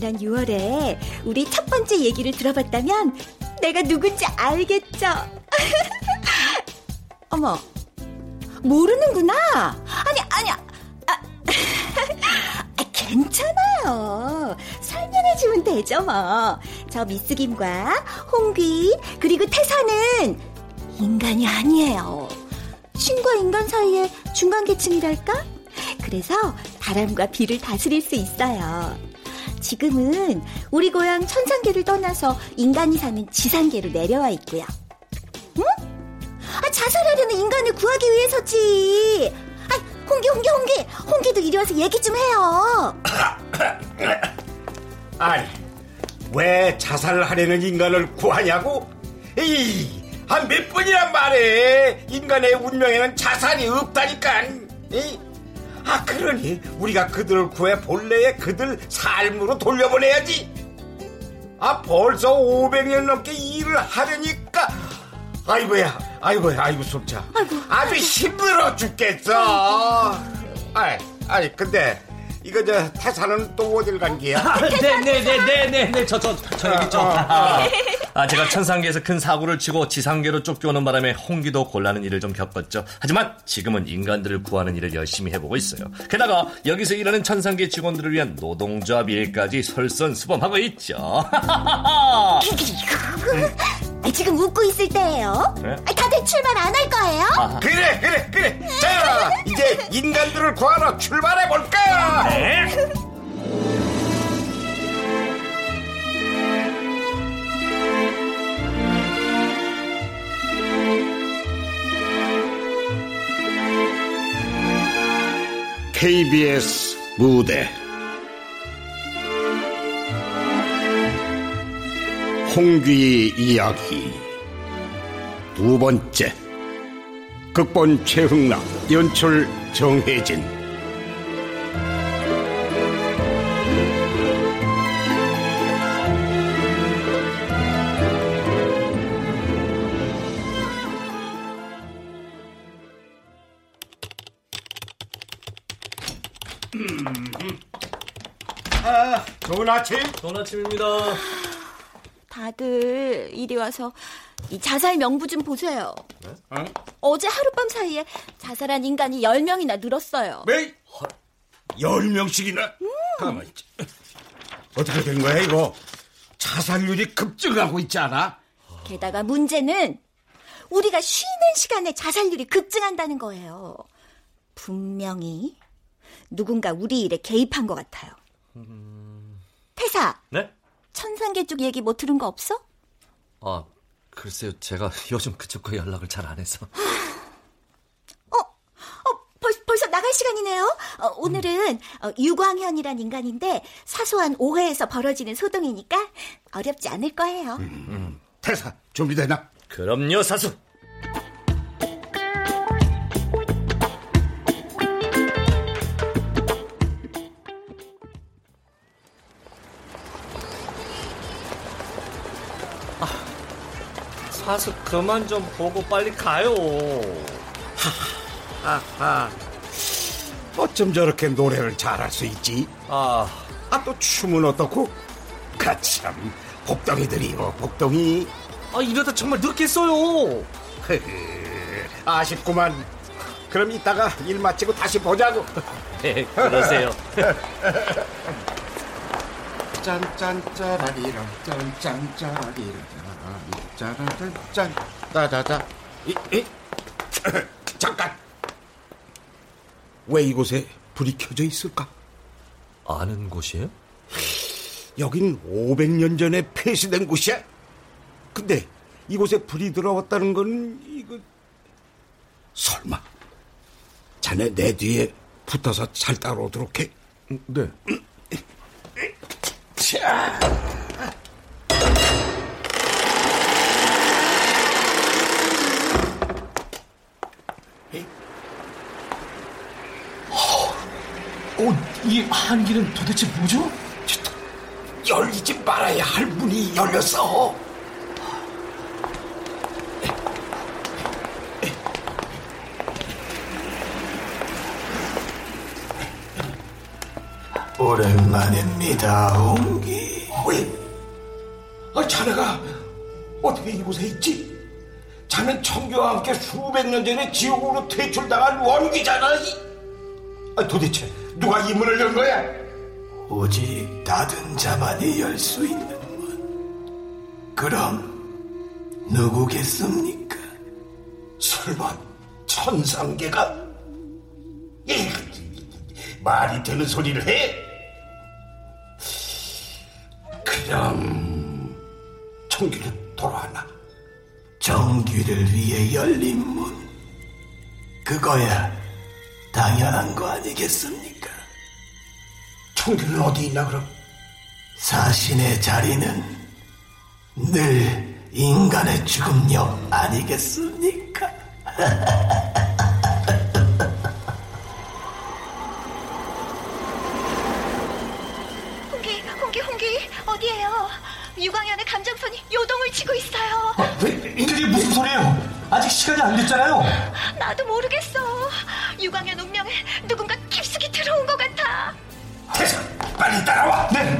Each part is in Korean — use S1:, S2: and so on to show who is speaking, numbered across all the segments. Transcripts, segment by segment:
S1: 지난 6월에 우리 첫 번째 얘기를 들어봤다면 내가 누군지 알겠죠? 어머, 모르는구나. 아니, 아니야. 아, 아, 괜찮아요. 설명해주면 되죠, 뭐. 저 미스 김과 홍귀, 그리고 태사는 인간이 아니에요. 신과 인간 사이의 중간계층이랄까? 그래서 바람과 비를 다스릴 수 있어요. 지금은 우리 고향 천상계를 떠나서 인간이 사는 지상계로 내려와 있고요. 응? 아, 자살하려는 인간을 구하기 위해서지. 아, 홍기, 홍기, 홍기, 홍기도 이리 와서 얘기 좀 해요.
S2: 아니, 왜 자살하려는 인간을 구하냐고? 이, 한 몇 번이란 말해. 인간의 운명에는 자살이 없다니까. 이? 아, 그러니 우리가 그들을 구해 본래의 그들 삶으로 돌려보내야지. 아, 벌써 500년 넘게 일을 하려니까. 아이고야, 아이고야, 아이고, 속자. 아주 힘들어 죽겠어. 아이, 아이, 근데, 이거 저, 태사는 또 어딜 간 게야?
S3: 아, 네네네네네네, 저, 저, 저 여기 있죠. 아, 제가 천상계에서 큰 사고를 치고 지상계로 쫓겨오는 바람에 홍기도 곤란한 일을 좀 겪었죠. 하지만 지금은 인간들을 구하는 일을 열심히 해보고 있어요. 게다가 여기서 일하는 천상계 직원들을 위한 노동조합 일까지 설선수범하고 있죠.
S1: 아, 지금 웃고 있을 때예요.
S3: 네?
S1: 아, 다들 출발 안 할 거예요?
S2: 그래, 그래, 그래. 자, 이제 인간들을 구하러 출발해 볼까?
S3: 네.
S2: KBS 무대 홍귀의 이야기. 두 번째. 극본 최흥락 연출 정혜진. 아, 좋은 아침.
S3: 좋은 아침입니다.
S1: 다들 이리 와서 이 자살 명부 좀 보세요.
S2: 어?
S1: 어제 하룻밤 사이에 자살한 인간이 10명이나 늘었어요.
S2: 왜? 열 명씩이나? 가만히 있지. 어떻게 된 거야 이거? 자살률이 급증하고 있지 않아?
S1: 게다가 문제는 우리가 쉬는 시간에 자살률이 급증한다는 거예요. 분명히 누군가 우리 일에 개입한 것 같아요. 태사,
S3: 네?
S1: 천상계 쪽 얘기 못 들은 거 없어?
S3: 아, 글쎄요. 제가 요즘 그쪽과 연락을 잘 안 해서.
S1: 어, 어, 벌, 벌써 나갈 시간이네요. 어, 오늘은 어, 유광현이란 인간인데 사소한 오해에서 벌어지는 소동이니까 어렵지 않을 거예요.
S2: 태사 준비되나?
S3: 그럼요, 사수. 사수 그만 좀 보고 빨리 가요.
S2: 아하. 어쩜 저렇게 노래를 잘할 수 있지?
S3: 아,
S2: 아, 또 춤은 어떻고? 가참, 복덩이들이요, 복덩이.
S3: 아 이러다 정말 늦겠어요.
S2: 아쉽구만. 그럼 이따가 일 마치고 다시 보자고.
S3: 네, 그러세요.
S2: 짠짠짜라리랑 짠짠짜라리랑 짜라짠짠 따다다 이, 이. 잠깐 왜 이곳에 불이 켜져 있을까?
S3: 아는 곳이에요?
S2: 여긴 500년 전에 폐쇄된 곳이야 근데 이곳에 불이 들어왔다는 건 이거 설마 자네 내 뒤에 붙어서 잘 따라오도록 해
S3: 네.
S2: 자.
S3: 어, 이 한기는 도대체 뭐죠?
S2: 열리지 말아야 할 문이 열렸어.
S4: 오랜만입니다, 홍기.
S2: 왜? 아, 자네가 어떻게 이곳에 있지? 자넨 청교와 함께 수백 년 전에 지옥으로 퇴출당한 원기잖아. 아, 도대체 누가 이 문을 연 거야?
S4: 오직 닫은 자만이 열 수 있는 문. 그럼 누구겠습니까?
S2: 설마 천상계가? 예, 말이 되는 소리를 해? 그럼 청기로 돌아왔나?
S4: 정규를 위해 열린 문. 그거야 당연한 거 아니겠습니까?
S2: 청기는 어디 있나 그럼?
S4: 사신의 자리는 늘 인간의 죽음 옆 아니겠습니까?
S1: 홍기, 홍기, 홍기, 어디에요? 유광현의 감정선이 요동을 치고 있어요.
S5: 그게 무슨 소리예요? 아직 시간이 안 됐잖아요.
S1: 나도 모르겠어. 유광현 운명에 누군가 깊숙이 들어온 것 같아.
S2: 태서 빨리 따라와.
S5: 네.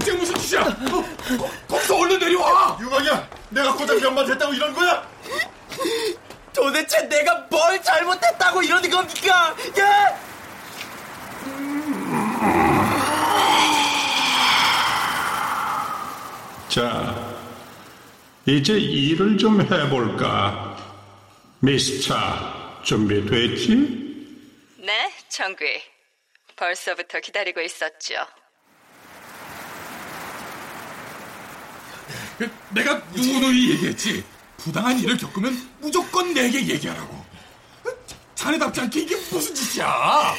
S2: 이게 무슨 짓이야? 거기서 얼른 내려와.
S6: 유광이야, 내가 고작 몇만 했다고 이런 거야?
S5: 도대체 내가 뭘 잘못했다고 이러는 겁니까? 예?
S7: 자, 이제 일을 좀 해볼까? 미스차, 준비됐지?
S8: 네, 정귀. 벌써부터 기다리고 있었죠.
S9: 내가 누누이 얘기했지. 부당한 일을 겪으면 무조건 내게 얘기하라고. 자네답지 않게 이게 무슨 짓이야?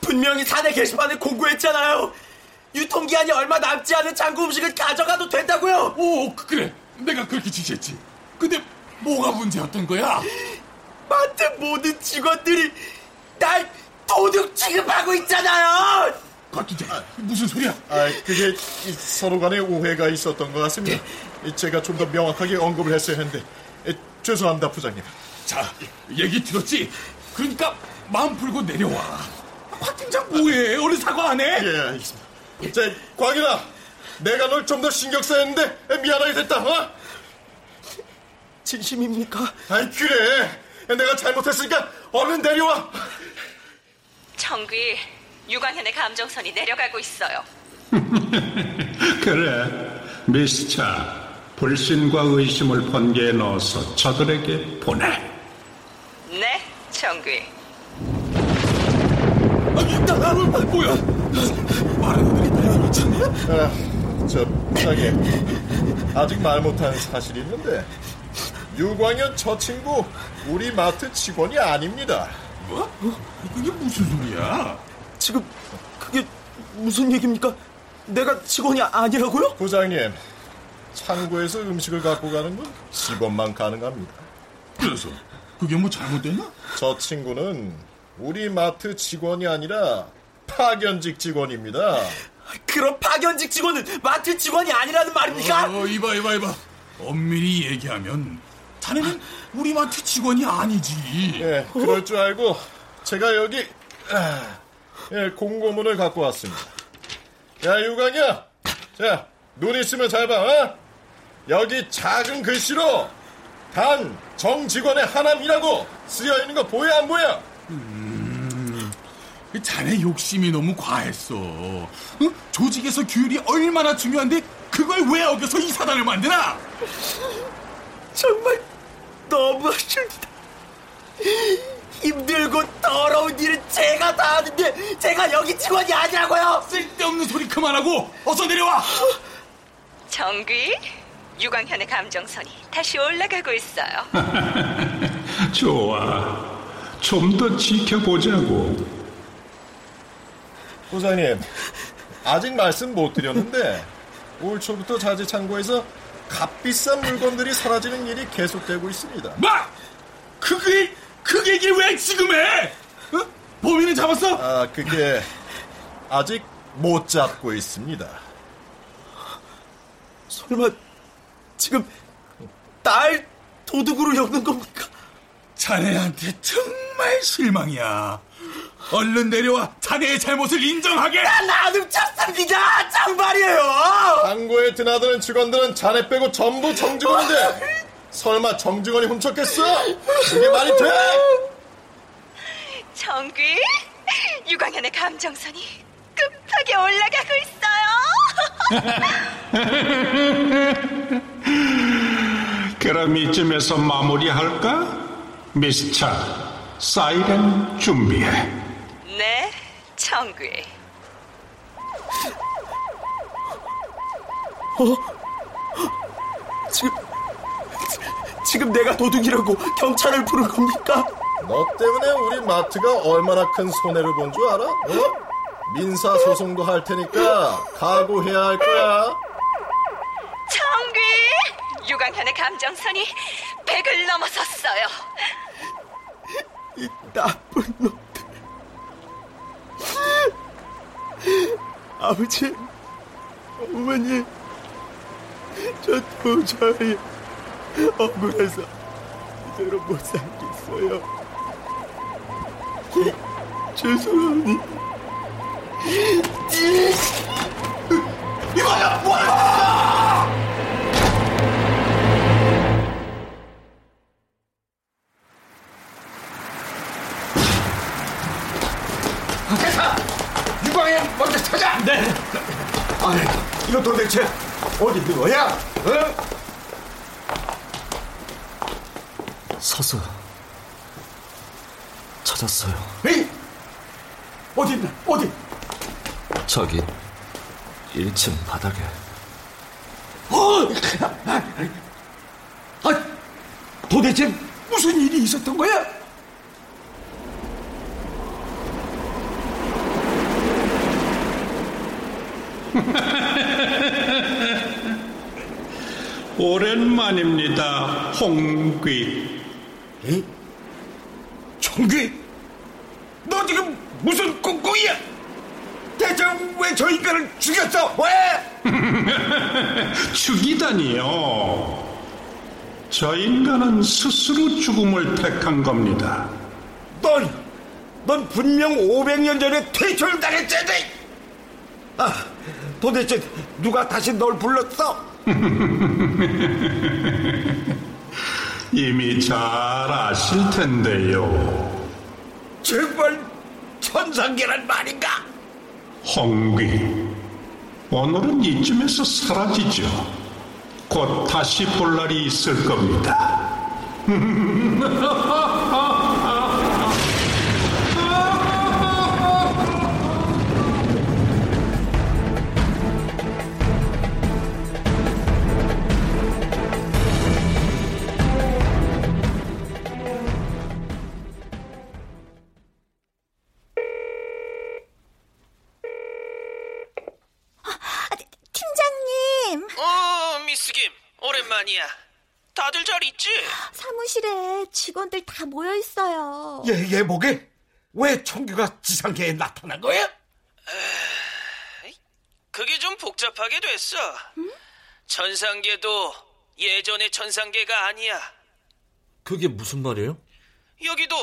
S5: 분명히 사내 게시판에 공고했잖아요. 유통기한이 얼마 남지 않은 장구 음식을 가져가도 된다고요.
S9: 오, 그- 그래. 내가 그렇게 지시했지. 근데 뭐가 문제였던 거야?
S5: 마트 모든 직원들이 날 도둑 취급하고 있잖아요.
S9: 곽기자, 무슨 소리야?
S6: 아, 그게 이 서로 간에 오해가 있었던 것 같습니다. 이 제가 좀 더 명확하게 언급을 했어야 했는데 에, 죄송합니다, 부장님.
S9: 자, 얘기 들었지? 그러니까 마음 풀고 내려와. 곽 팀장 뭐해? 얼른 사과 안 해?
S6: 예, 알겠습니다. 자, 광일아, 내가 널 좀 더 신경 써야 했는데 에, 미안하게 됐다, 어?
S5: 진심입니까?
S6: 아이, 그래. 내가 잘못했으니까 얼른 내려와.
S8: 정귀, 유광현의 감정선이 내려가고 있어요.
S7: 그래, 미스차, 불신과 의심을 번개에 넣어서 저들에게 보내.
S8: 네, 정귀.
S9: 아, 뭐야? 말하는 애들이 달려들었잖네.
S6: 아, 저 부장님, 아직 말 못한 사실이 있는데 유광현 저 친구 우리 마트 직원이 아닙니다.
S9: 뭐? 그게 무슨 소리야?
S5: 지금 그게 무슨 얘기입니까? 내가 직원이 아니라고요?
S6: 부장님, 창고에서 음식을 갖고 가는 건 직원만 가능합니다.
S9: 그래서 그게 뭐 잘못됐나?
S6: 저 친구는 우리 마트 직원이 아니라 파견직 직원입니다.
S5: 그럼 파견직 직원은 마트 직원이 아니라는 말입니까?
S9: 어, 이봐, 이봐, 이봐. 엄밀히 얘기하면 자네는 우리 마트 직원이 아니지.
S6: 예, 그럴 줄 알고 제가 여기 아, 예, 공고문을 갖고 왔습니다. 야, 유광이야. 자, 눈 있으면 잘 봐. 어? 여기 작은 글씨로 단 정직원의 하남이라고 쓰여 있는 거 보여 안 보여?
S9: 그 자네 욕심이 너무 과했어. 어? 조직에서 규율이 얼마나 중요한데 그걸 왜 어겨서 이 사단을 만드나?
S5: 정말 너무하십니다. 힘들고 더러운 일은 제가 다 하는데 제가 여기 직원이 아니라고요.
S9: 쓸데없는 소리 그만하고 어서 내려와.
S8: 정귀, 유광현의 감정선이 다시 올라가고 있어요.
S7: 좋아. 좀 더 지켜보자고.
S6: 부장님, 아직 말씀 못 드렸는데 올 초부터 자재 창고에서 값비싼 물건들이 사라지는 일이 계속되고 있습니다.
S9: 뭐? 그게 그 얘기 왜 지금 해? 어? 범인은 잡았어?
S6: 아, 그게 아직 못 잡고 있습니다.
S5: 설마 지금 날 도둑으로 엮는 겁니까?
S9: 자네한테 정말 실망이야. 얼른 내려와 자네의 잘못을 인정하게.
S5: 나는 찼습니다. 정말이에요.
S6: 항구에 드나드는 직원들은 자네 빼고 전부 정직원인데 설마 정직원이 훔쳤겠어? 그게 말이 돼?
S8: 정귀, 유광현의 감정선이 급하게 올라가고 있어요.
S7: 그럼 이쯤에서 마무리할까? 미스차, 사이렌 준비해.
S8: 네, 정귀.
S5: 지금 지금 내가 도둑이라고 경찰을 부른 겁니까?
S6: 너 때문에 우리 마트가 얼마나 큰 손해를 본 줄 알아? 어? 민사 소송도 할 테니까 각오해야 할 거야.
S8: 정귀, 유광현의 감정선이 100을 넘어섰어요.
S5: 이 나쁜 놈 아버지, 어머니, 저 도저히 억울해서 이대로 못 살겠어요. 죄송합니다.
S2: 이거 도대체 어디 있는 거야? 어?
S5: 서서 찾았어요.
S2: 에이 어디 있나? 어디?
S5: 저기 1층 바닥에.
S2: 어! 아, 도대체 무슨 일이 있었던 거야?
S7: 오랜만입니다, 홍귀.
S2: 에? 청귀? 너 지금 무슨 꽁꽁이야? 대체 왜 저 인간을 죽였어? 왜?
S7: 죽이다니요. 저 인간은 스스로 죽음을 택한 겁니다.
S2: 넌, 넌 분명 500년 전에 퇴출 당했잖아. 아, 도대체 누가 다시 널 불렀어?
S7: 이미 잘 아실 텐데요.
S2: 정말 천상계란 말인가?
S7: 홍귀. 오늘은 이쯤에서 사라지죠. 곧 다시 볼 날이 있을 겁니다.
S10: 잘 있지?
S1: 사무실에 직원들 다 모여 있어요.
S2: 얘, 얘 뭐게? 왜 청규가 지상계에 나타난 거야?
S10: 그게 좀 복잡하게 됐어. 천상계도 예전의 천상계가 아니야.
S5: 그게 무슨 말이에요?
S10: 여기도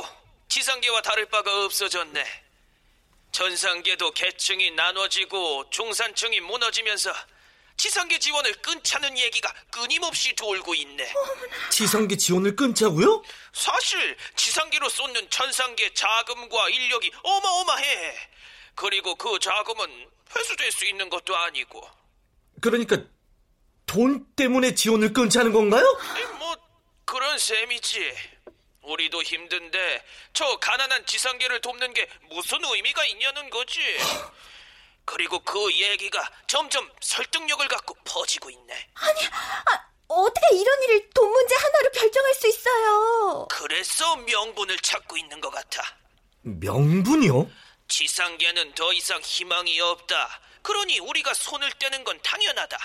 S10: 지상계와 다를 바가 없어졌네. 천상계도 계층이 나눠지고 중산층이 무너지면서 지상계 지원을 끊자는 얘기가 끊임없이 돌고 있네.
S5: 지상계 지원을 끊자고요?
S10: 사실 지상계로 쏟는 천상계 자금과 인력이 어마어마해. 그리고 그 자금은 회수될 수 있는 것도 아니고.
S5: 그러니까 돈 때문에 지원을 끊자는 건가요?
S10: 뭐 그런 셈이지. 우리도 힘든데 저 가난한 지상계를 돕는 게 무슨 의미가 있냐는 거지. 그리고 그 얘기가 점점 설득력을 갖고 퍼지고 있네.
S1: 아니, 아, 어떻게 이런 일을 돈 문제 하나로 결정할 수 있어요?
S10: 그래서 명분을 찾고 있는 것 같아.
S5: 명분이요?
S10: 지상계는 더 이상 희망이 없다. 그러니 우리가 손을 떼는 건 당연하다.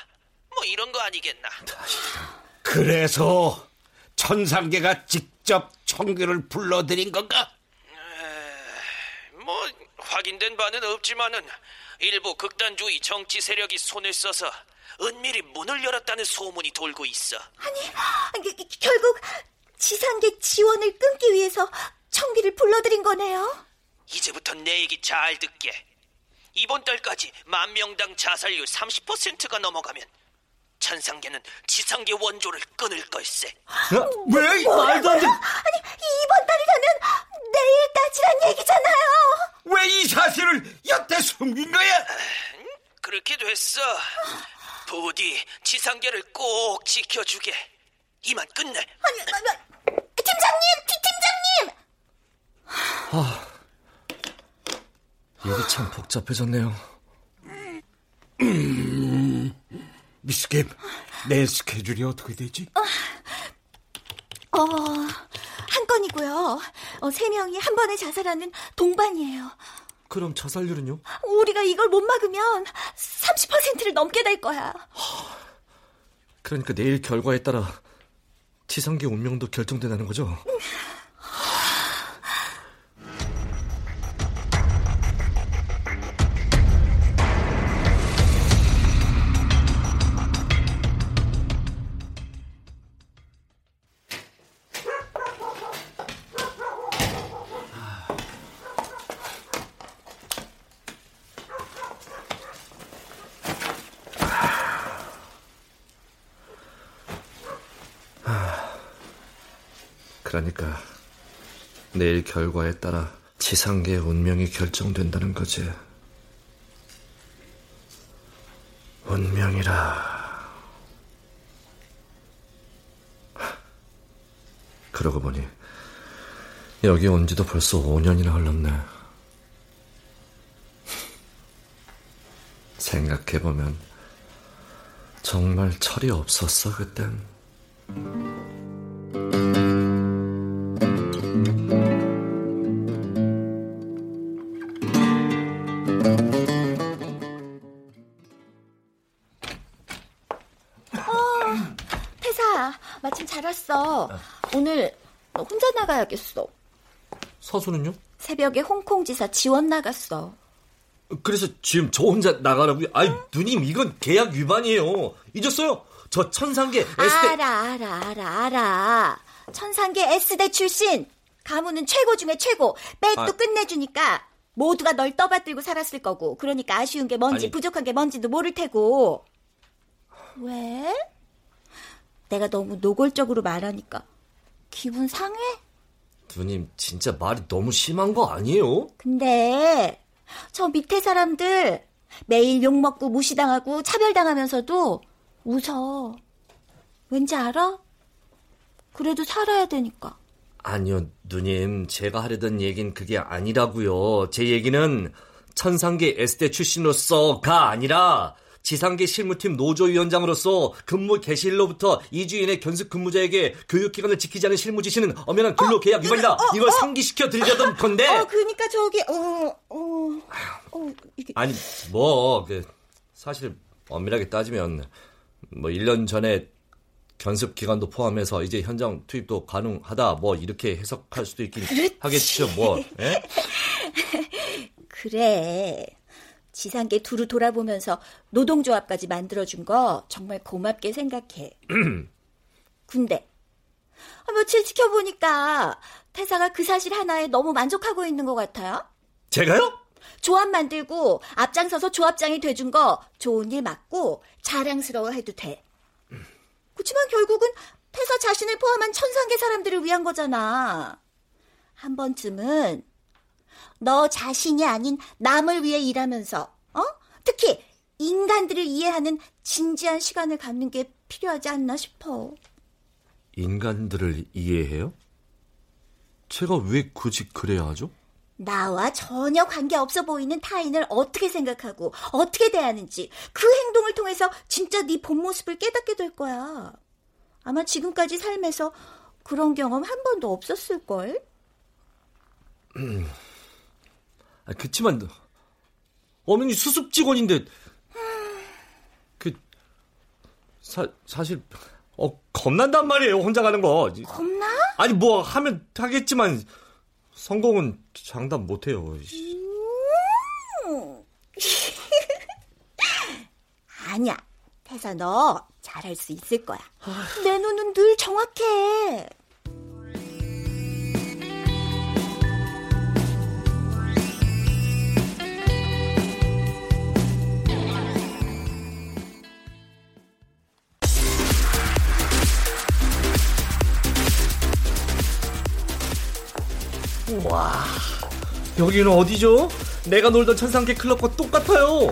S10: 뭐 이런 거 아니겠나.
S2: 그래서 천상계가 직접 청규를 불러들인 건가?
S10: 뭐 확인된 바는 없지만은 일부 극단주의 정치 세력이 손을 써서 은밀히 문을 열었다는 소문이 돌고 있어.
S1: 아니, 결국 지상계 지원을 끊기 위해서 청기를 불러들인 거네요.
S10: 이제부터 내 얘기 잘 듣게. 이번 달까지 만 명당 자살률 30%가 넘어가면 천상계는 지상계 원조를 끊을 걸세.
S2: 왜? 말도 안 돼.
S1: 아니, 이번 달이라면 내일까지란 얘기잖아요.
S2: 왜 이 사실을 여태 숨긴 거야?
S10: 그렇게 됐어. 부디 지상계를 꼭 지켜주게. 이만 끝내.
S1: 아니, 아니, 아니, 팀장님, 티- 팀장님!
S3: 일이 참 복잡해졌네요.
S2: 미스김, 내 스케줄이 어떻게 되지?
S1: 어, 한 건이고요. 어, 세 명이 한 번에 자살하는 동반이에요.
S3: 그럼 자살률은요?
S1: 우리가 이걸 못 막으면 30%를 넘게 될 거야.
S3: 그러니까 내일 결과에 따라 지상계 운명도 결정된다는 거죠? 내일 결과에 따라 지상계의 운명이 결정된다는 거지. 운명이라. 그러고 보니 여기 온 지도 벌써 5년이나 흘렀네. 생각해보면 정말 철이 없었어, 그땐.
S1: 나가야겠어.
S3: 서수는요?
S1: 새벽에 홍콩 지사 지원 나갔어.
S3: 그래서 지금 저 혼자 나가라고요? 아이, 누님, 이건 계약 위반이에요. 잊었어요? 저 천상계 S대.
S1: 알아, 알아, 알아, 알아. 천상계 S대 출신. 가문은 최고 중에 최고. 백도
S3: 아.
S1: 끝내주니까 모두가 널 떠받들고 살았을 거고. 그러니까 아쉬운 게 뭔지
S3: 아니.
S1: 부족한 게 뭔지도 모를 테고. 왜? 내가 너무 노골적으로 말하니까 기분 상해?
S3: 누님, 진짜 말이 너무 심한 거 아니에요?
S1: 근데 저 밑에 사람들 매일 욕먹고 무시당하고 차별당하면서도 웃어. 왠지 알아? 그래도 살아야 되니까.
S3: 아니요, 누님. 제가 하려던 얘긴 그게 아니라고요. 제 얘기는 천상계 S대 출신으로서가 아니라 지상계 실무팀 노조위원장으로서 근무 개시일로부터 2주 이내 견습 근무자에게 교육기간을 지키지 않은 실무 지시는 엄연한 근로계약 위반이다. 이걸 상기시켜 드리려던 건데.
S1: 어, 그러니까 저기 어, 어, 어 이게
S3: 아니, 뭐, 그, 사실, 엄밀하게 따지면, 뭐, 1년 전에 견습 기간도 포함해서 이제 현장 투입도 가능하다, 뭐, 이렇게 해석할 수도 있긴 하겠죠, 뭐, 예?
S1: 그래. 지상계 두루 돌아보면서 노동조합까지 만들어준 거 정말 고맙게 생각해. 근데 아, 며칠 지켜보니까 태사가 그 사실 하나에 너무 만족하고 있는 것 같아요.
S3: 제가요?
S1: 조합 만들고 앞장서서 조합장이 돼준 거 좋은 일 맞고 자랑스러워해도 돼. 그렇지만 결국은 태사 자신을 포함한 천상계 사람들을 위한 거잖아. 한 번쯤은 너 자신이 아닌 남을 위해 일하면서, 어? 특히 인간들을 이해하는 진지한 시간을 갖는 게 필요하지 않나 싶어.
S3: 인간들을 이해해요? 제가 왜 굳이 그래야 하죠?
S1: 나와 전혀 관계없어 보이는 타인을 어떻게 생각하고 어떻게 대하는지 그 행동을 통해서 진짜 네 본 모습을 깨닫게 될 거야. 아마 지금까지 삶에서 그런 경험 한 번도 없었을걸?
S3: 아, 그치만, 어머니 수습 직원인데, 그, 사, 사실, 어, 겁난단 말이에요, 혼자 가는 거.
S1: 겁나?
S3: 아니, 뭐, 하면 하겠지만, 성공은 장담 못해요.
S1: 아니야. 태사 너 잘할 수 있을 거야. 내 눈은 늘 정확해.
S3: 와, 여기는 어디죠? 내가 놀던 천상계 클럽과 똑같아요.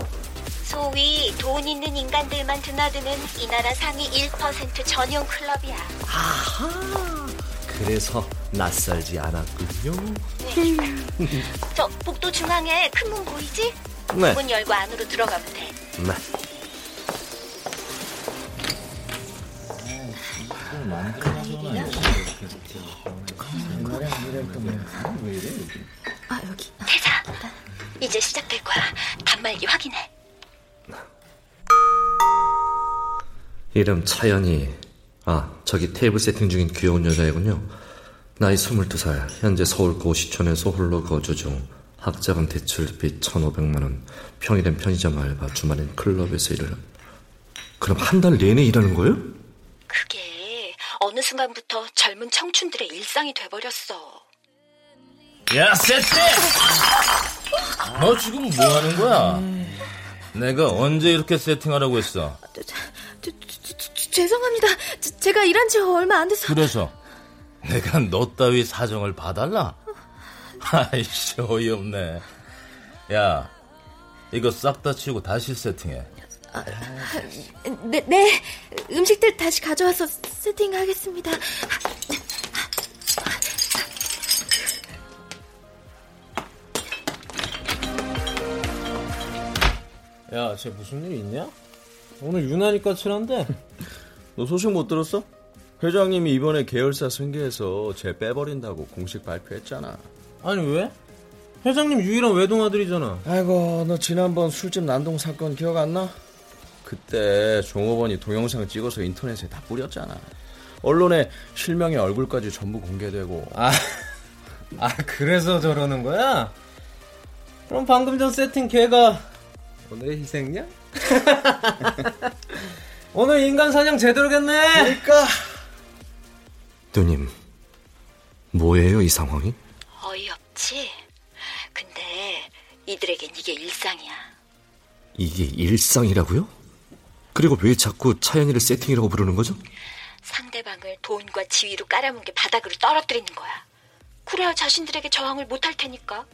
S1: 소위 돈 있는 인간들만 드나드는 이 나라 상위 1% 전용 클럽이야.
S3: 아하, 그래서 낯설지 않았군요.
S1: 저 복도 중앙에 큰 문 보이지?
S3: 네.
S1: 문 열고 안으로 들어가면 돼.
S3: 네.
S1: 아 여기. 태사, 이제 시작될 거야. 단말기 확인해.
S3: 이름 차연이. 아, 저기 테이블 세팅 중인 귀여운 여자이군요. 나이 22살, 현재 서울 고시촌에서 홀로 거주 중. 학자금 대출비 1,500만원, 평일엔 편의점 알바, 주말엔 클럽에서 일을. 그럼 한 달 내내 일하는 거예요?
S1: 그게 어느 순간부터 젊은 청춘들의 일상이 돼버렸어.
S11: 야, 세트! 너 지금 뭐 하는 거야? 내가 언제 이렇게 세팅하라고 했어?
S12: 저, 저, 저, 죄송합니다. 제가 일한 지 얼마 안 돼서.
S11: 그래서 내가 너 따위 사정을 봐달라? 아이씨, 어이없네. 야, 이거 싹 다 치우고 다시 세팅해.
S12: 아, 네, 네. 음식들 다시 가져와서 세팅하겠습니다.
S13: 야, 쟤 무슨 일 있냐? 오늘 유난히 까칠한데?
S14: 너 소식 못 들었어? 회장님이 이번에 계열사 승계해서 쟤 빼버린다고 공식 발표했잖아.
S13: 아니, 왜? 회장님 유일한 외동 아들이잖아.
S14: 아이고, 너 지난번 술집 난동 사건 기억 안 나? 그때 종업원이 동영상 찍어서 인터넷에 다 뿌렸잖아. 언론에 실명의 얼굴까지 전부 공개되고.
S13: 아, 아 그래서 저러는 거야? 그럼 방금 전 세팅 걔가 오늘의 희생냐? 오늘 인간 사냥 제대로겠네.
S14: 그러니까.
S3: 누님, 뭐예요 이 상황이?
S1: 어이없지? 근데 이들에겐 이게 일상이야.
S3: 이게 일상이라고요? 그리고 왜 자꾸 차연이를 세팅이라고 부르는 거죠?
S1: 상대방을 돈과 지위로 깔아뭉개 바닥으로 떨어뜨리는 거야. 그래야 자신들에게 저항을 못할 테니까.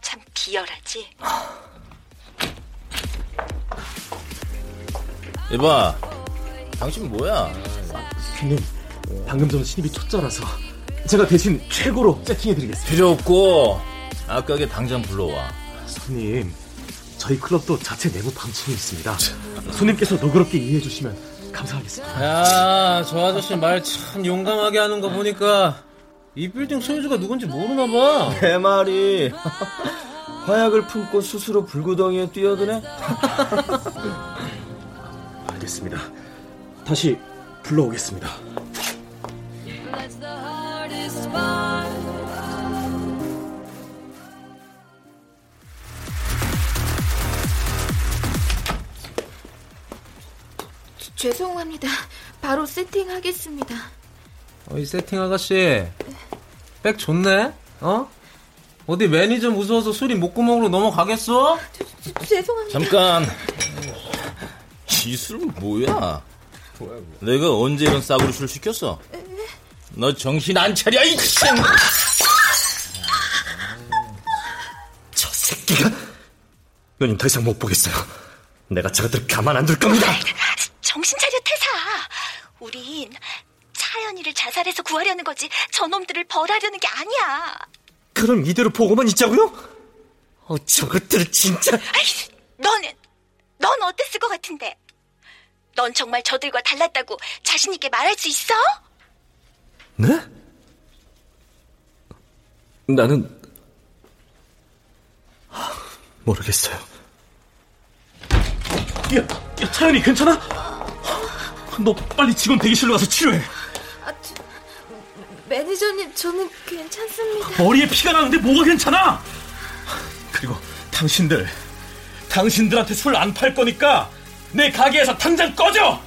S1: 참 비열하지?
S11: 이봐, 당신 뭐야?
S15: 형님, 방금 전 신입이 초짜라서 제가 대신 최고로 세팅해드리겠습니다.
S11: 필요 없고 아까게 당장 불러와.
S15: 손님, 저희 클럽도 자체 내부 방침이 있습니다. 손님께서 너그럽게 이해해주시면 감사하겠습니다.
S13: 야, 저 아저씨 말 참 용감하게 하는 거 보니까 이 빌딩 소유주가 누군지 모르나 봐.
S14: 내 말이 화약을 품고 스스로 불구덩이에 뛰어드네.
S15: 알겠습니다. 다시 불러오겠습니다.
S12: 죄송합니다. 바로 세팅하겠습니다.
S13: 어, 이 세팅 아가씨, 백 좋네? 어? 어디 매니저 무서워서 술이 목구멍으로 넘어가겠어?
S12: 죄송합니다.
S11: 잠깐. 이 술은 뭐야? 내가 언제 이런 싸구려 술 시켰어? 너 정신 안 차려, 이 생!
S3: 저 새끼가 누님 더 이상 못 보겠어요. 내가 저것들 가만 안 둘 겁니다.
S1: 정신 차려 태사. 우린 차연이를 자살해서 구하려는 거지 저놈들을 벌하려는 게 아니야.
S3: 그럼 이대로 보고만 있자고요? 어, 저것들 진짜.
S1: 아이, 너는 넌 어땠을 것 같은데? 넌 정말 저들과 달랐다고 자신 있게 말할 수 있어?
S3: 네? 나는 하, 모르겠어요.
S15: 야, 야, 차연이 괜찮아? 너 빨리 직원 대기실로 가서 치료해.
S12: 매니저님, 저는 괜찮습니다.
S15: 머리에 피가 나는데 뭐가 괜찮아? 그리고 당신들, 당신들한테 술 안 팔 거니까
S3: 내 가게에서 당장 꺼져!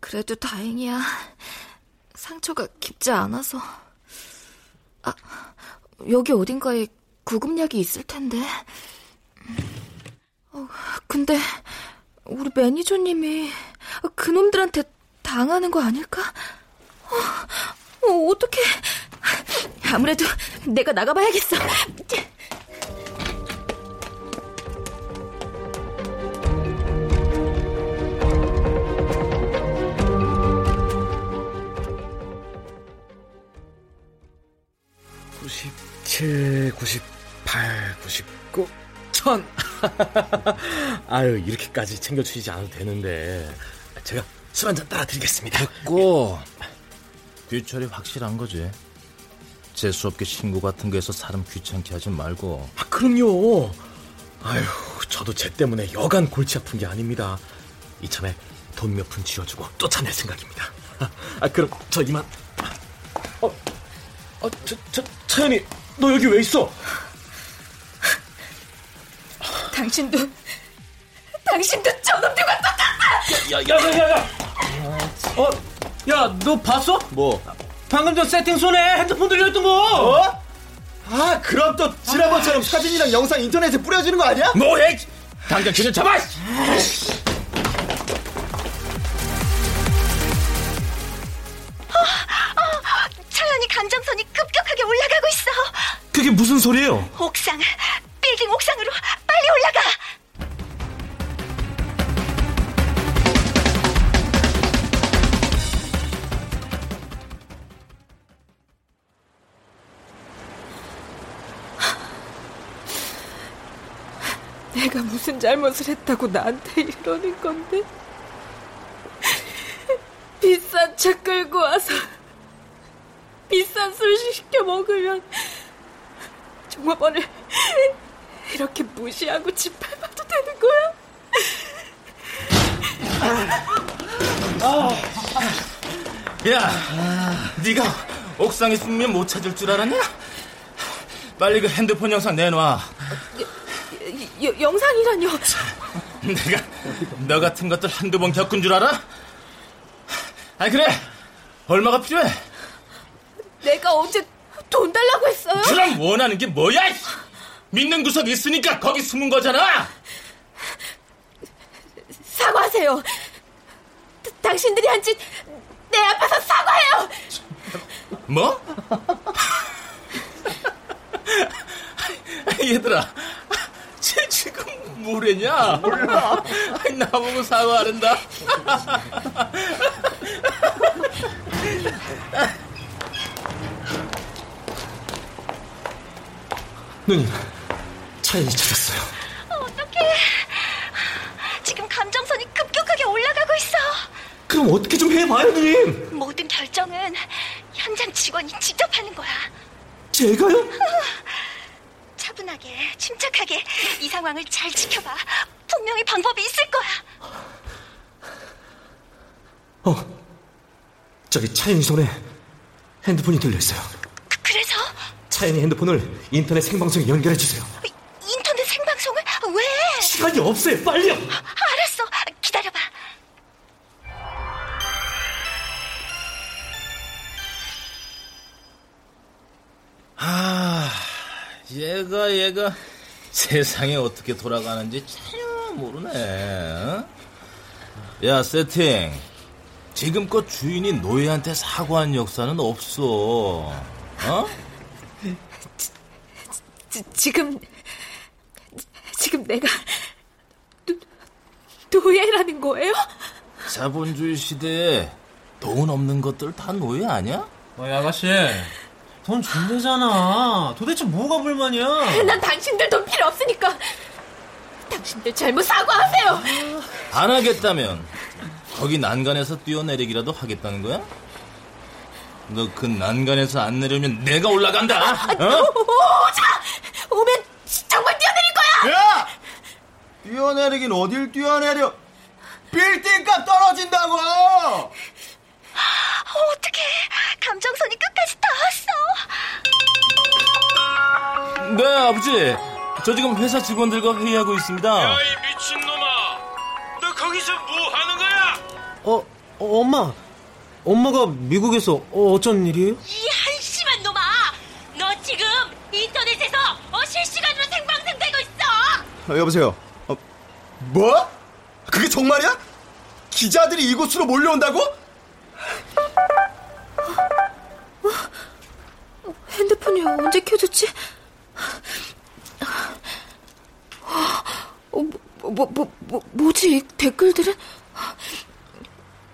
S12: 그래도 다행이야. 상처가 깊지 않아서. 아, 여기 어딘가에 구급약이 있을 텐데. 어, 근데 우리 매니저님이 그놈들한테 당하는 거 아닐까? 어, 어 어떡해. 아무래도 내가 나가봐야겠어.
S15: 97, 98, 99, 1000! 아유, 이렇게까지 챙겨주시지 않아도 되는데. 제가 술 한잔 따라 드리겠습니다.
S11: 됐고, 뒤처리 확실한 거지. 재수없게 신고 같은 거 해서 사람 귀찮게 하지 말고.
S15: 아, 그럼요. 아유, 저도 쟤 때문에 여간 골치 아픈 게 아닙니다. 이참에 돈 몇 푼 쥐어주고 쫓아낼 생각입니다. 아, 그럼 저 이만. 어, 어, 저, 저, 차연이, 너 여기 왜 있어?
S12: 당신도, 당신도 저놈들과 똑같다!
S13: 야, 야, 야, 야, 야! 어, 야, 너 봤어?
S14: 뭐?
S13: 방금 전 세팅 손에 핸드폰 들려있던 거!
S5: 어? 아, 그럼 또 지난번처럼 사진이랑 영상 인터넷에 뿌려지는 거 아니야?
S3: 뭐해? 당장 쟤좀 잡아!
S8: 감정선이 급격하게 올라가고 있어.
S15: 그게 무슨 소리예요?
S8: 옥상, 빌딩 옥상으로 빨리 올라가.
S12: 내가 무슨 잘못을 했다고 나한테 이러는 건데? 비싼 차 끌고 와서 비싼 술 시켜 먹으면 종업원을 이렇게 무시하고 짓밟아도 되는 거야?
S11: 야, 네가 옥상에 숨으면 못 찾을 줄 알았냐? 빨리 그 핸드폰 영상 내놔.
S12: 여, 영상이라뇨?
S11: 내가 너 같은 것들 한두 번 겪은 줄 알아? 아 그래. 얼마가 필요해?
S12: 내가 언제 돈 달라고 했어요?
S11: 그럼 원하는 게 뭐야? 믿는 구석 있으니까 거기 숨은 거잖아.
S12: 사과하세요. 다- 당신들이 한 짓 내 앞에서 사과해요.
S11: 뭐? 얘들아, 쟤 지금 뭐래냐? 몰라. 나보고 사과하란다.
S15: 누님, 차연이 찾았어요.
S8: 어떡해. 지금 감정선이 급격하게 올라가고 있어.
S15: 그럼 어떻게 좀 해봐요, 누님.
S8: 모든 결정은 현장 직원이 직접 하는 거야.
S15: 제가요?
S8: 차분하게, 침착하게 이 상황을 잘 지켜봐. 분명히 방법이 있을 거야.
S15: 어, 저기 차연이 손에 핸드폰이 들려있어요. 차연이 핸드폰을 인터넷 생방송에 연결해 주세요.
S8: 인터넷 생방송을 왜?
S15: 시간이 없어요, 빨리요!
S8: 알았어. 기다려봐.
S11: 아, 얘가 얘가 세상이 어떻게 돌아가는지 전혀 모르네. 어? 야, 세팅. 지금껏 주인이 노예한테 사과한 역사는 없어. 어?
S12: 지, 지금 지금 내가 노, 노예라는 거예요?
S11: 자본주의 시대에 돈 없는 것들 다 노예 아니야?
S13: 어, 야, 아가씨. 돈 준대잖아. 도대체 뭐가 불만이야?
S12: 난 당신들 돈 필요 없으니까 당신들 잘못 사과하세요.
S11: 안 하겠다면 거기 난간에서 뛰어내리기라도 하겠다는 거야? 너 그 난간에서 안 내려면 내가 올라간다. 어?
S12: 오자 오면 정말 뛰어내릴 거야.
S5: 야! 뛰어내리긴 어딜 뛰어내려? 빌딩값 떨어진다고!
S8: 어, 어떡해. 감정선이 끝까지 닿았어.
S11: 네, 아버지. 저 지금 회사 직원들과 회의하고 있습니다.
S10: 야, 이 미친놈아. 너 거기서 뭐 하는 거야?
S13: 어, 어, 엄마. 엄마가 미국에서 어, 어쩐 일이에요?
S12: 이 한심한 놈아! 너 지금 인터넷에서 어, 실시간으로 생방송되고 있어!
S5: 어, 여보세요. 어, 뭐? 그게 정말이야? 기자들이 이곳으로 몰려온다고?
S12: 핸드폰이 언제 켜졌지? 어, 뭐, 뭐, 뭐, 뭐지? 댓글들은?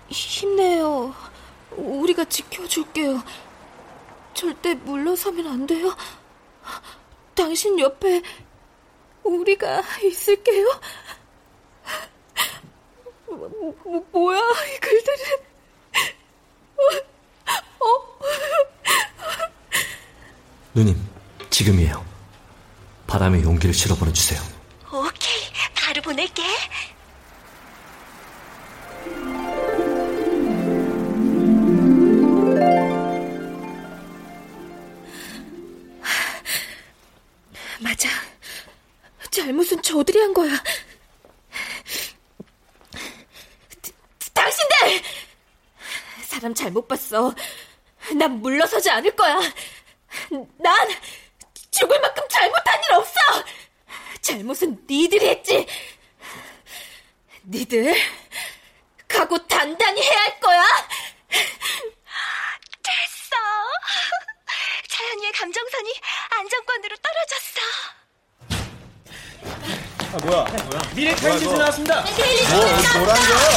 S12: 힘내요. 우리가 지켜줄게요. 절대 물러서면 안 돼요. 당신 옆에 우리가 있을게요. 뭐, 뭐, 뭐야, 이 글들은. 어?
S3: 누님, 지금이에요. 바람에 용기를 실어 보내주세요.
S12: 저들이 한 거야. 당신들! 사람 잘못 봤어. 난 물러서지 않을 거야. 난 죽을 만큼 잘못한 일 없어! 잘못은 니들이 했지. 니들 각오 단단히 해야 할 거야.
S8: 됐어. 자연이의 감정선이 안정권으로 떨어졌어.
S5: 아, 뭐야? 뭐야?
S13: 미래 타임즈에서 나왔습니다.
S5: 뭐, 뭐란 거야?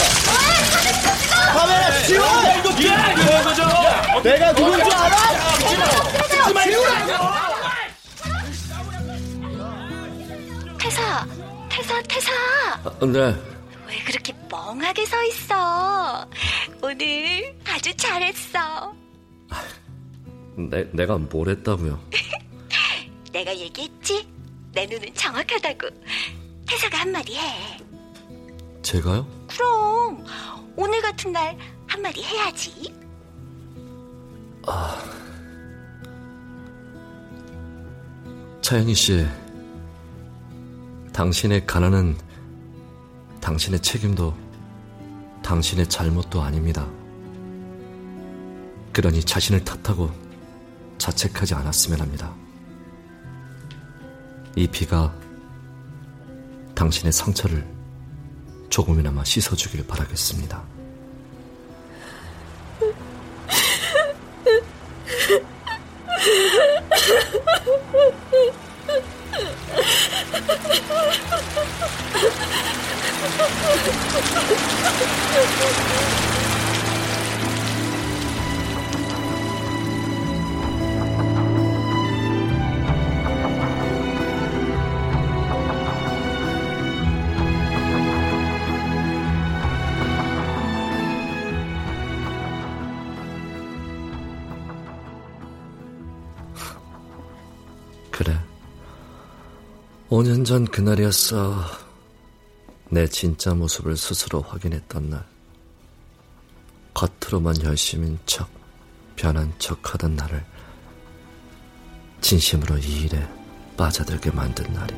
S5: 카메라 지워! 이거
S13: 뭐야, 거죠?
S5: 내가 누군 줄 알아?
S8: 태사, 태사, 태사.
S3: 네.
S8: 왜 그렇게 멍하게 서 있어? 오늘 아주 잘했어.
S3: 내, 내가 뭘 했다고요?
S8: 내가 얘기했지? 내 눈은 정확하다고. 태사가 한마디 해.
S3: 제가요?
S8: 그럼 오늘 같은 날 한마디 해야지.
S3: 아. 차영희 씨, 당신의 가난은 당신의 책임도 당신의 잘못도 아닙니다. 그러니 자신을 탓하고 자책하지 않았으면 합니다. 이 비가 당신의 상처를 조금이나마 씻어주길 바라겠습니다. 5년 전 그날이었어. 내 진짜 모습을 스스로 확인했던 날. 겉으로만 열심인 척, 변한 척 하던 나를 진심으로 이 일에 빠져들게 만든 날이.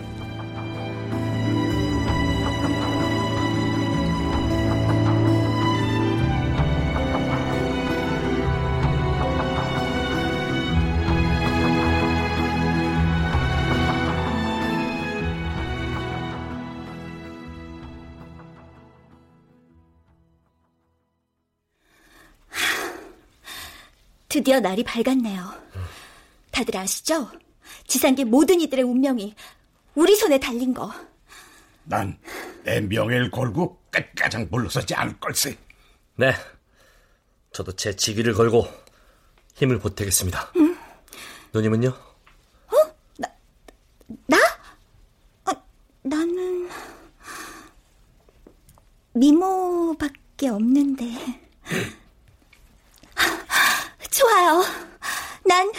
S1: 드디어 날이 밝았네요. 다들 아시죠? 지상계 모든 이들의 운명이 우리 손에 달린 거.
S2: 난 내 명예를 걸고 끝가장 물러서지 않을 걸세.
S3: 네. 저도 제 직위를 걸고 힘을 보태겠습니다.
S1: 응?
S3: 누님은요?
S1: 어? 나, 나? 어, 나는 미모밖에 없는데. 좋아요. 난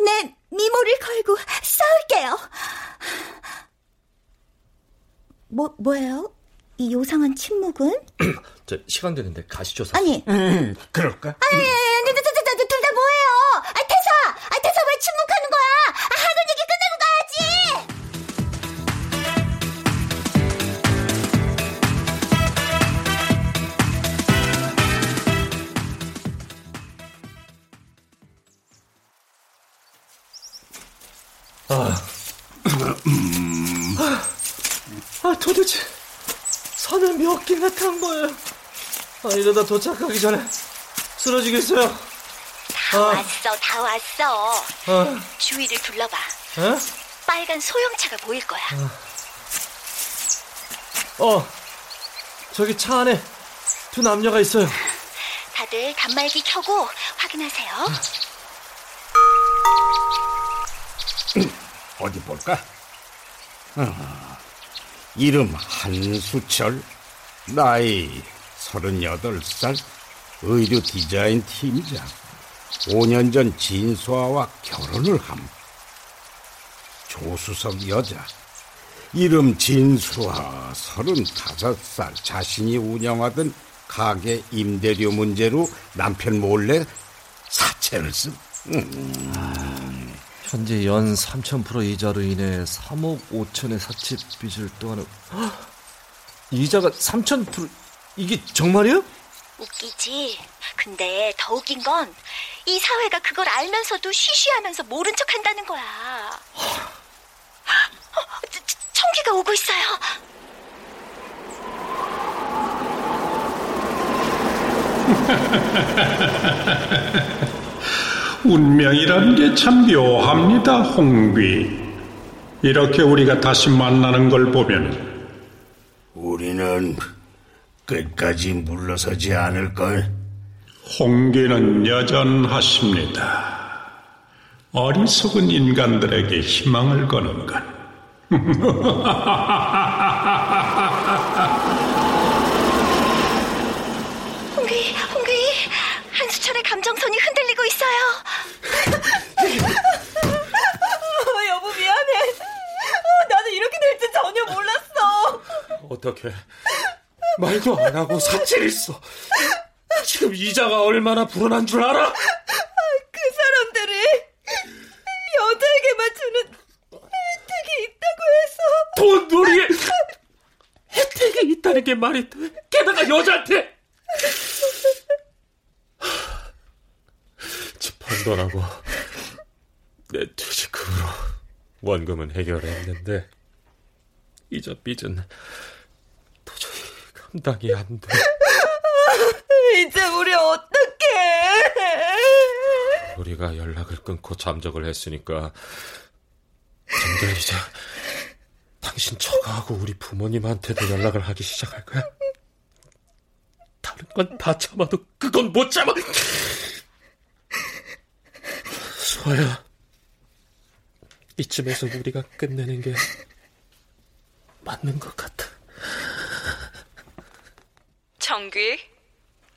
S1: 내 미모를 걸고 싸울게요. 뭐, 뭐예요?
S16: 이 요상한 침묵은?
S17: 저 시간 되는데 가시죠.
S16: 사실. 아니.
S2: 음, 그럴까?
S16: 아니, 둘다 아, 아,
S15: 도대체 산을 몇 개나 탄 거예요? 아, 이러다 도착하기 전에 쓰러지겠어요.
S1: 다 왔어, 다 왔어.
S15: 아.
S1: 주위를 둘러봐.
S15: 에?
S1: 빨간 소형차가 보일 거야.
S15: 어, 저기 차 안에 두 남녀가 있어요.
S1: 다들 단말기 켜고 확인하세요.
S2: 어디 볼까? 아, 이름 한수철, 나이 38살, 의류 디자인 팀장. 5년 전 진수아와 결혼을 함. 조수석 여자. 이름 진수아, 35살. 자신이 운영하던 가게 임대료 문제로 남편 몰래 사채를 쓴. 음.
S3: 현재 연 3,000% 이자로 인해 3억 5천의 사채 빚을 또하는 이자가 3,000% 이게 정말이에요?
S1: 웃기지? 근데 더 웃긴 건 이 사회가 그걸 알면서도 쉬쉬하면서 모른 척 한다는 거야. 어, 저- 저- 청기가 오고 있어요.
S7: 운명이란 게참 묘합니다, 홍귀. 이렇게 우리가 다시 만나는 걸 보면
S2: 우리는 끝까지 물러서지 않을걸.
S7: 홍귀는 여전하십니다. 어리석은 인간들에게 희망을 거는 건
S1: 홍귀, 홍귀, 한수철의 감정선이 흔들리고 있어요.
S18: 여보 미안해. 어, 나는 이렇게 될 줄 전혀 몰랐어.
S15: 어떻게 말도 안 하고 사채를 써. 지금 이자가 얼마나 불어난 줄 알아?
S18: 그 사람들이 여자에게만 주는 혜택이 있다고 해서
S15: 돈 놀이에 혜택이 있다는 게 말이 돼. 게다가 여자한테 집한돈하고 내 퇴직금으로 원금은 해결했는데 이자 빚은 도저히 감당이 안 돼.
S18: 이제 우리 어떡해?
S15: 우리가 연락을 끊고 잠적을 했으니까 점점 이제 당신 처가하고 우리 부모님한테도 연락을 하기 시작할 거야. 다른 건 다 참아도 그건 못 참아. 수아야, 이쯤에서 우리가 끝내는 게 맞는 것 같아.
S8: 정귀,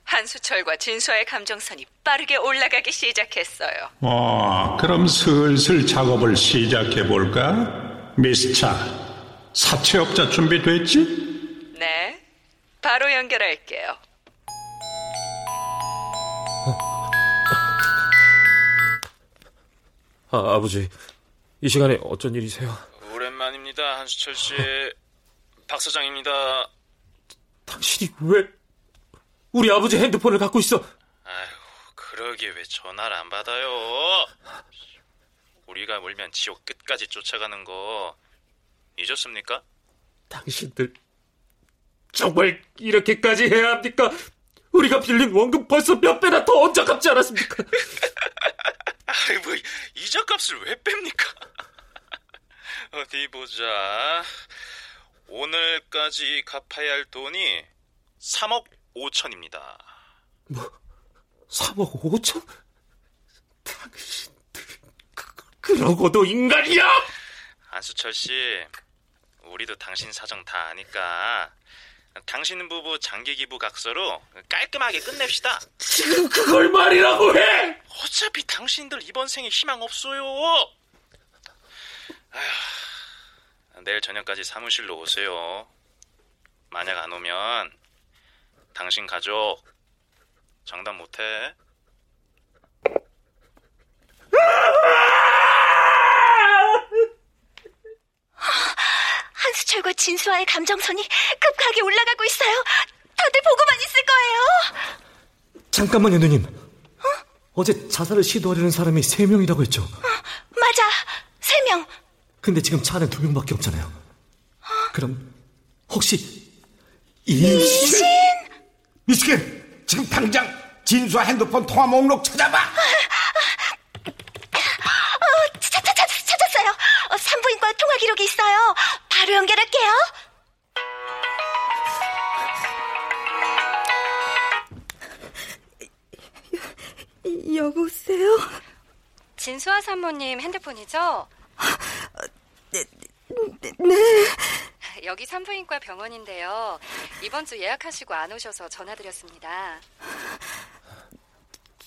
S8: 한수철과 진수의 감정선이 빠르게 올라가기 시작했어요.
S7: 어, 그럼 슬슬 작업을 시작해 볼까? 미스차, 사채업자 준비됐지?
S8: 네, 바로 연결할게요.
S15: 아, 아버지, 이 시간에 어쩐 일이세요?
S19: 오랜만입니다, 한수철 씨. 박 사장입니다.
S15: 당신이 왜 우리 아버지 핸드폰을 갖고 있어?
S19: 아휴, 그러게 왜 전화를 안 받아요? 우리가 몰면 지옥 끝까지 쫓아가는 거 잊었습니까?
S15: 당신들 정말 이렇게까지 해야 합니까? 우리가 빌린 원금 벌써 몇 배나 더 얹어 갚지 않았습니까?
S19: 아이 뭐 이자 값을 왜 뺍니까? 어디 보자. 오늘까지 갚아야 할 돈이 3억 5천입니다.
S15: 뭐 3억 5천? 당신들 그, 그러고도 인간이야?
S19: 안수철 씨, 우리도 당신 사정 다 아니까 당신 부부 장기 기부 각서로 깔끔하게 끝냅시다.
S15: 지금 그걸 말이라고 해?
S19: 어차피 당신들 이번 생에 희망 없어요. 아휴, 내일 저녁까지 사무실로 오세요. 만약 안 오면 당신 가족 장담 못해.
S1: 한수철과 진수와의 감정선이 급하게 올라가고 있어요. 다들 보고만 있을 거예요.
S3: 잠깐만요, 누님. 어? 제 자살을 시도하려는 사람이 세 명이라고 했죠.
S1: 맞아, 세 명.
S3: 근데 지금 차 안에 두 명밖에 없잖아요. 그럼 혹시 임신?
S2: 미스킨 지금 당장 진수와 핸드폰 통화 목록 찾아봐.
S20: 산모님 핸드폰이죠?
S18: 네, 네.
S20: 여기 산부인과 병원인데요. 이번 주 예약하시고 안 오셔서 전화드렸습니다.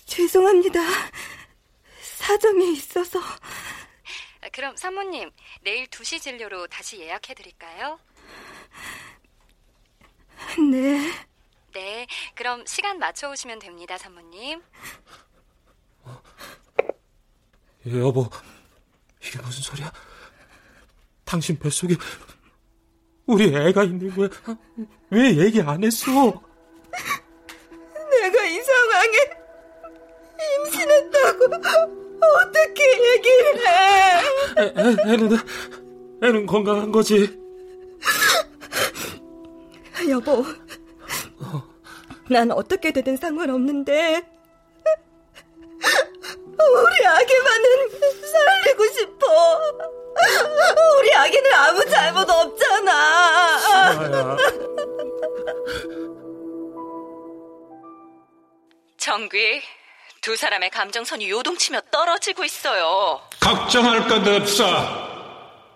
S18: 죄송합니다. 사정이 있어서.
S20: 그럼 산모님, 내일 2시 진료로 다시 예약해드릴까요?
S18: 네.
S20: 네, 그럼 시간 맞춰 오시면 됩니다, 산모님.
S15: 여보, 이게 무슨 소리야? 당신 뱃속에 우리 애가 있는 거야? 왜 얘기 안 했어?
S18: 내가 이 상황에 임신했다고 어떻게 얘기를 해?
S15: 애, 애, 애는 애는 건강한 거지.
S18: 여보, 난 어떻게 되든 상관없는데 우리 아기만은 살리고 싶어. 우리 아기는 아무 잘못 없잖아.
S8: 정귀, 두 사람의 감정선이 요동치며 떨어지고 있어요.
S7: 걱정할 것 없어.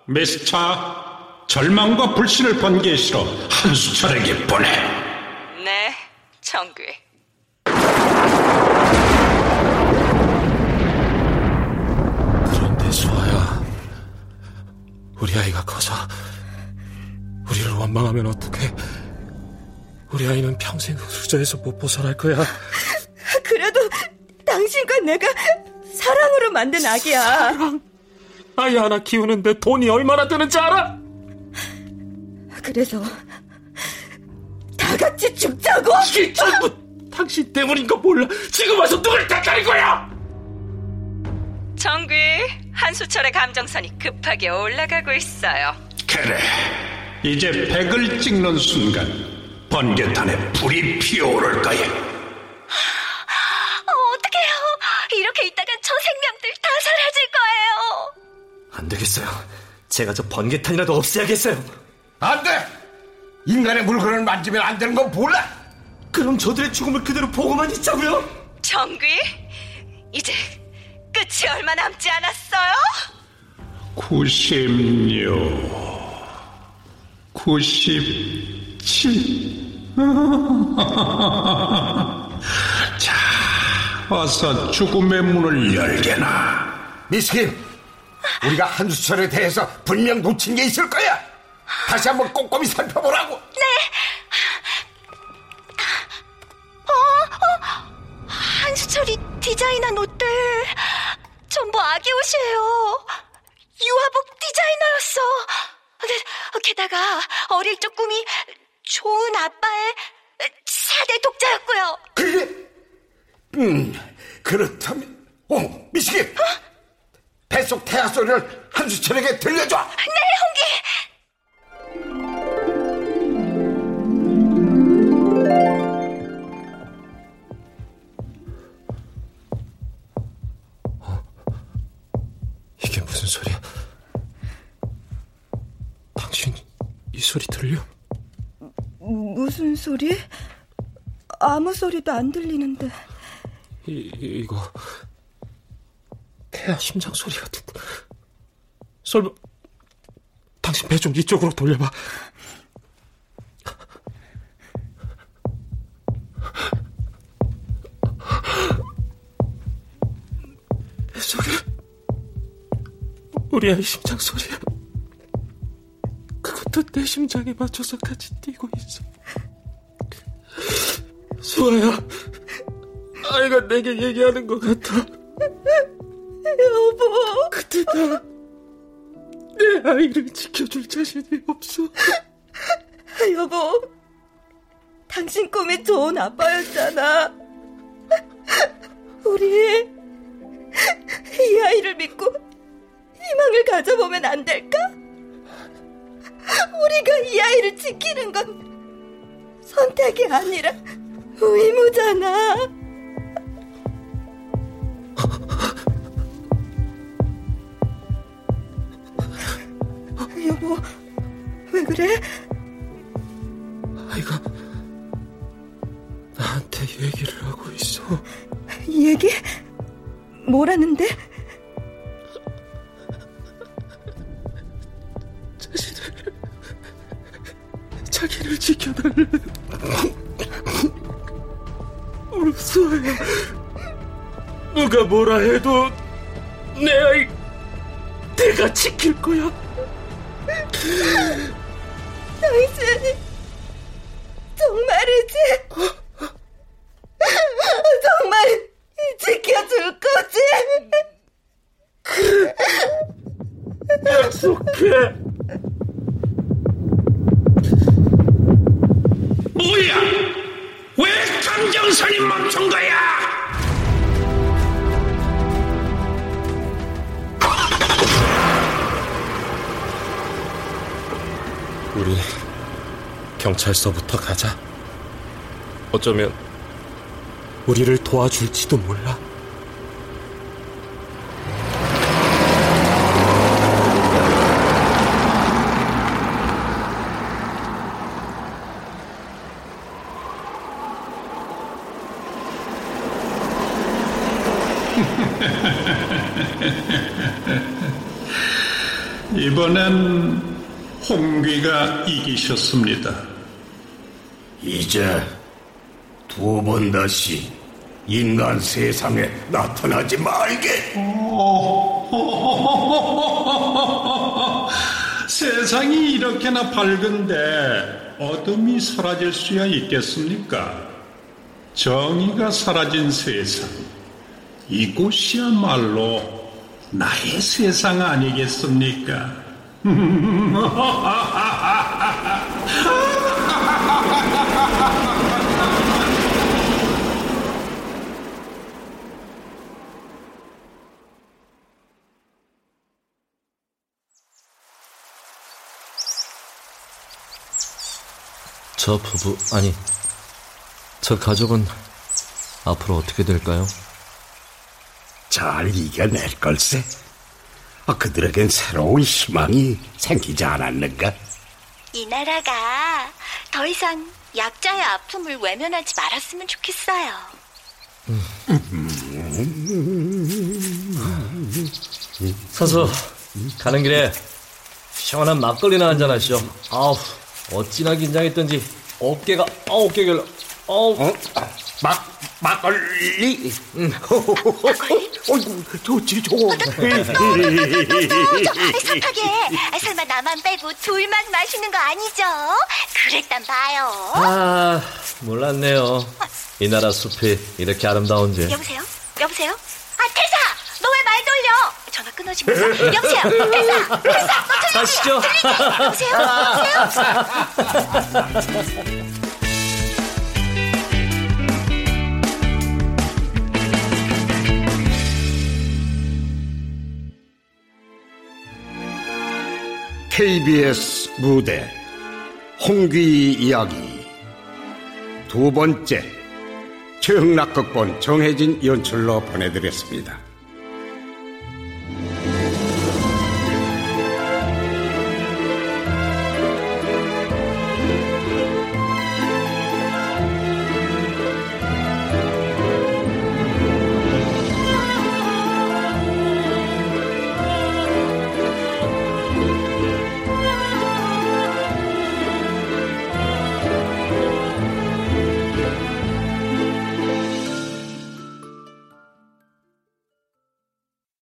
S7: 미스터, 절망과 불신을 번개에 실어 한수철에게 보내.
S8: 네, 정귀.
S15: 그런데 수아야, 우리 아이가 커서 우리를 원망하면 어떡해? 우리 아이는 평생 후자에서 못 벗어날 거야.
S18: 그래도 당신과 내가 사랑으로 만든 아기야.
S15: 사랑? 아이 하나 키우는데 돈이 얼마나 드는지 알아?
S18: 그래서 다 같이 죽자고?
S15: 이게 전부 당신 때문인 거 몰라. 지금 와서 누굴 탓하는 거야?
S8: 정귀, 한수철의 감정선이 급하게 올라가고 있어요.
S7: 그래. 이제 백을 찍는 순간 번개탄에 불이 피어오를 거야.
S1: 어, 어떡해요. 이렇게 있다간 저 생명들 다 사라질 거예요.
S3: 안 되겠어요. 제가 저 번개탄이라도 없애야겠어요.
S2: 안 돼! 인간의 물건을 만지면 안 되는 건 몰라!
S3: 그럼 저들의 죽음을 그대로 보고만 있자고요?
S8: 정귀, 이제 끝이 얼마 남지 않았어요?
S7: 96 97 자, 어서 죽음의 문을 열게나.
S2: 미스킨, 우리가 한수철에 대해서 분명 놓친 게 있을 거야. 다시 한번 꼼꼼히 살펴보라고.
S1: 네. 어, 어, 한수철이 디자인한 옷들 전부 아기 옷이에요. 유아복 디자이너였어. 네, 게다가 어릴 적 꿈이 좋은 아빠의 4대 독자였고요.
S2: 그게? 음, 그렇다면, 어, 미스킨. 뱃속 태아 소리를 한수철에게 들려줘.
S1: 네, 홍기.
S15: 이 소리 들려?
S18: 무슨 소리? 아무 소리도 안 들리는데.
S15: 이, 이거 태아 심장 소리 같은데. 설마 당신 배 좀 이쪽으로 돌려봐. 뱃속에 우리 아이 심장 소리야. 아까부터 내 심장에 맞춰서 같이 뛰고 있어. 수아야, 아이가 내게 얘기하는 것 같아.
S18: 여보.
S15: 그때 나내 아이를 지켜줄 자신이 없어.
S18: 여보, 당신 꿈이 좋은 아빠였잖아. 우리 이 아이를 믿고 희망을 가져보면 안 될까? 우리가 이 아이를 지키는 건 선택이 아니라 의무잖아. 여보, 왜 그래?
S15: 아이가 나한테 얘기를 하고 있어.
S18: 얘기? 뭐라는데?
S15: 자기를 지켜달래. 수아야, 누가 뭐라 해도 내 아이 내가 지킬 거야.
S18: 당신 정말이지? 정말 지켜줄 거지?
S15: 그래 약속해
S7: 뭐야? 왜 감정선이 멈춘 거야?
S15: 우리 경찰서부터 가자. 어쩌면 우리를 도와줄지도 몰라.
S7: 이번엔 홍귀가 이기셨습니다.
S21: 이제 두 번 다시 인간 세상에 나타나지 말게.
S7: 세상이 이렇게나 밝은데 어둠이 사라질 수야 있겠습니까? 정의가 사라진 세상. 이곳이야말로 나의 세상 아니겠습니까?
S3: 저 부부, 아니, 저 가족은 앞으로 어떻게 될까요?
S2: 잘 이겨낼 걸세. 아, 그들에겐 새로운 희망이 생기지 않았는가?
S1: 이 나라가 더 이상 약자의 아픔을 외면하지 말았으면 좋겠어요.
S3: 사서 가는 길에 시원한 막걸리나 한잔 하시죠. 아우 어찌나 긴장했던지 어깨가 아홉 개결 아우
S2: 막 막걸리.
S3: 응.
S2: 어이구 좋지 좋아.
S1: 섭하게 설마 나만 빼고 둘만 마시는 거 아니죠? 그랬단 봐요.
S3: 아 몰랐네요. 이 나라 숲이 이렇게 아름다운지.
S1: 여보세요? 여보세요? 아 태사, 너 왜 말 돌려? 전화 끊어지면서 여보세요, 태사, 태사, 너 들리지?
S3: 가시죠.
S1: 들리지? 여보세요, 여보세요.
S2: KBS 무대 홍귀 이야기 두 번째 최흥락 극본 정혜진 연출로 보내드렸습니다.